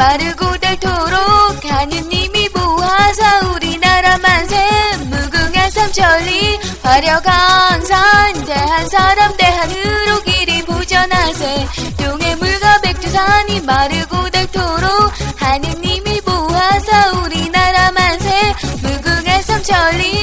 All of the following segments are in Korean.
마르고 닳도록 하느님이 보호하사 우리나라 만세 무궁한 삼천리 화려강산 대한 사람 대한으로 길이 보전하세. 동해 물과 백두산이 마르고 닳도록 하느님이 보호하사 우리나라 만세 무궁한 삼천리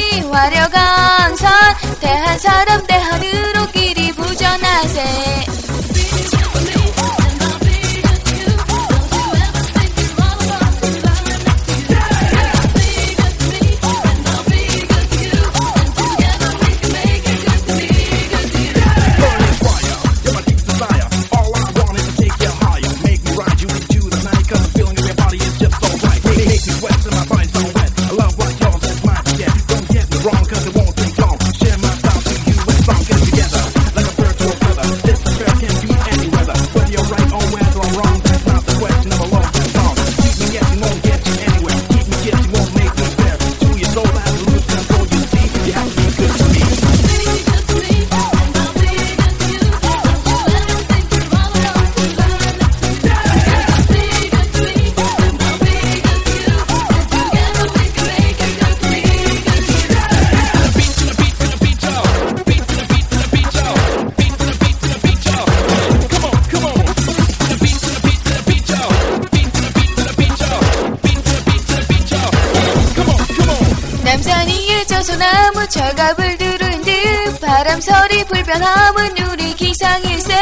위에 저소나무 철갑을 두른 듯 바람소리 불변함은 우리 기상일세.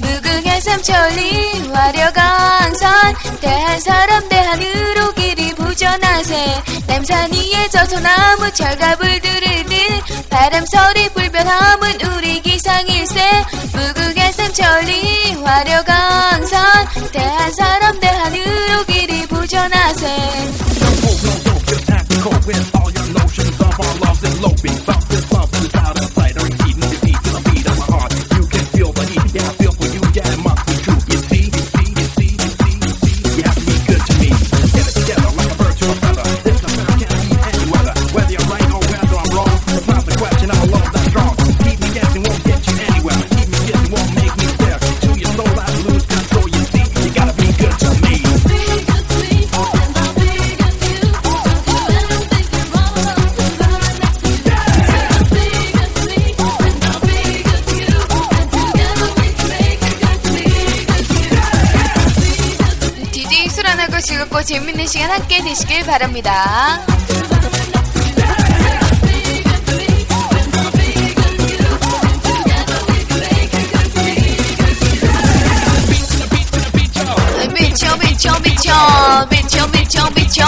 무궁한 삼천리 화려강산 대한 사람 대한으로 길이 부전하세. 남산 위에 저소나무 철갑을 두른 듯 바람소리 불변함은 우리 기상일세. 무궁한 삼천리 화려강산 대한 사람 대한으로 길이 부전하세 eloping. 즐겁고 재밌는 시간 함께 되시길 바랍니다. 미쳐 미쳐 미쳐 미쳐 미쳐 미쳐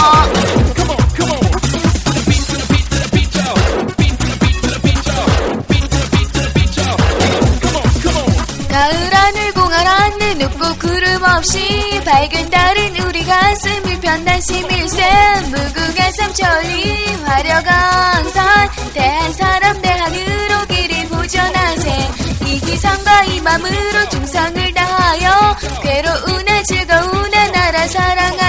가을 하늘 공활 하늘 눕고 구름 없이 밝은 달은 가슴을 편단 심일세 무궁한 삼천리 화려강산 대한 사람 대한으로 길이 보전하세. 이 기상과 이 맘으로 충성을 다하여 괴로우나 즐거우나 나라 사랑하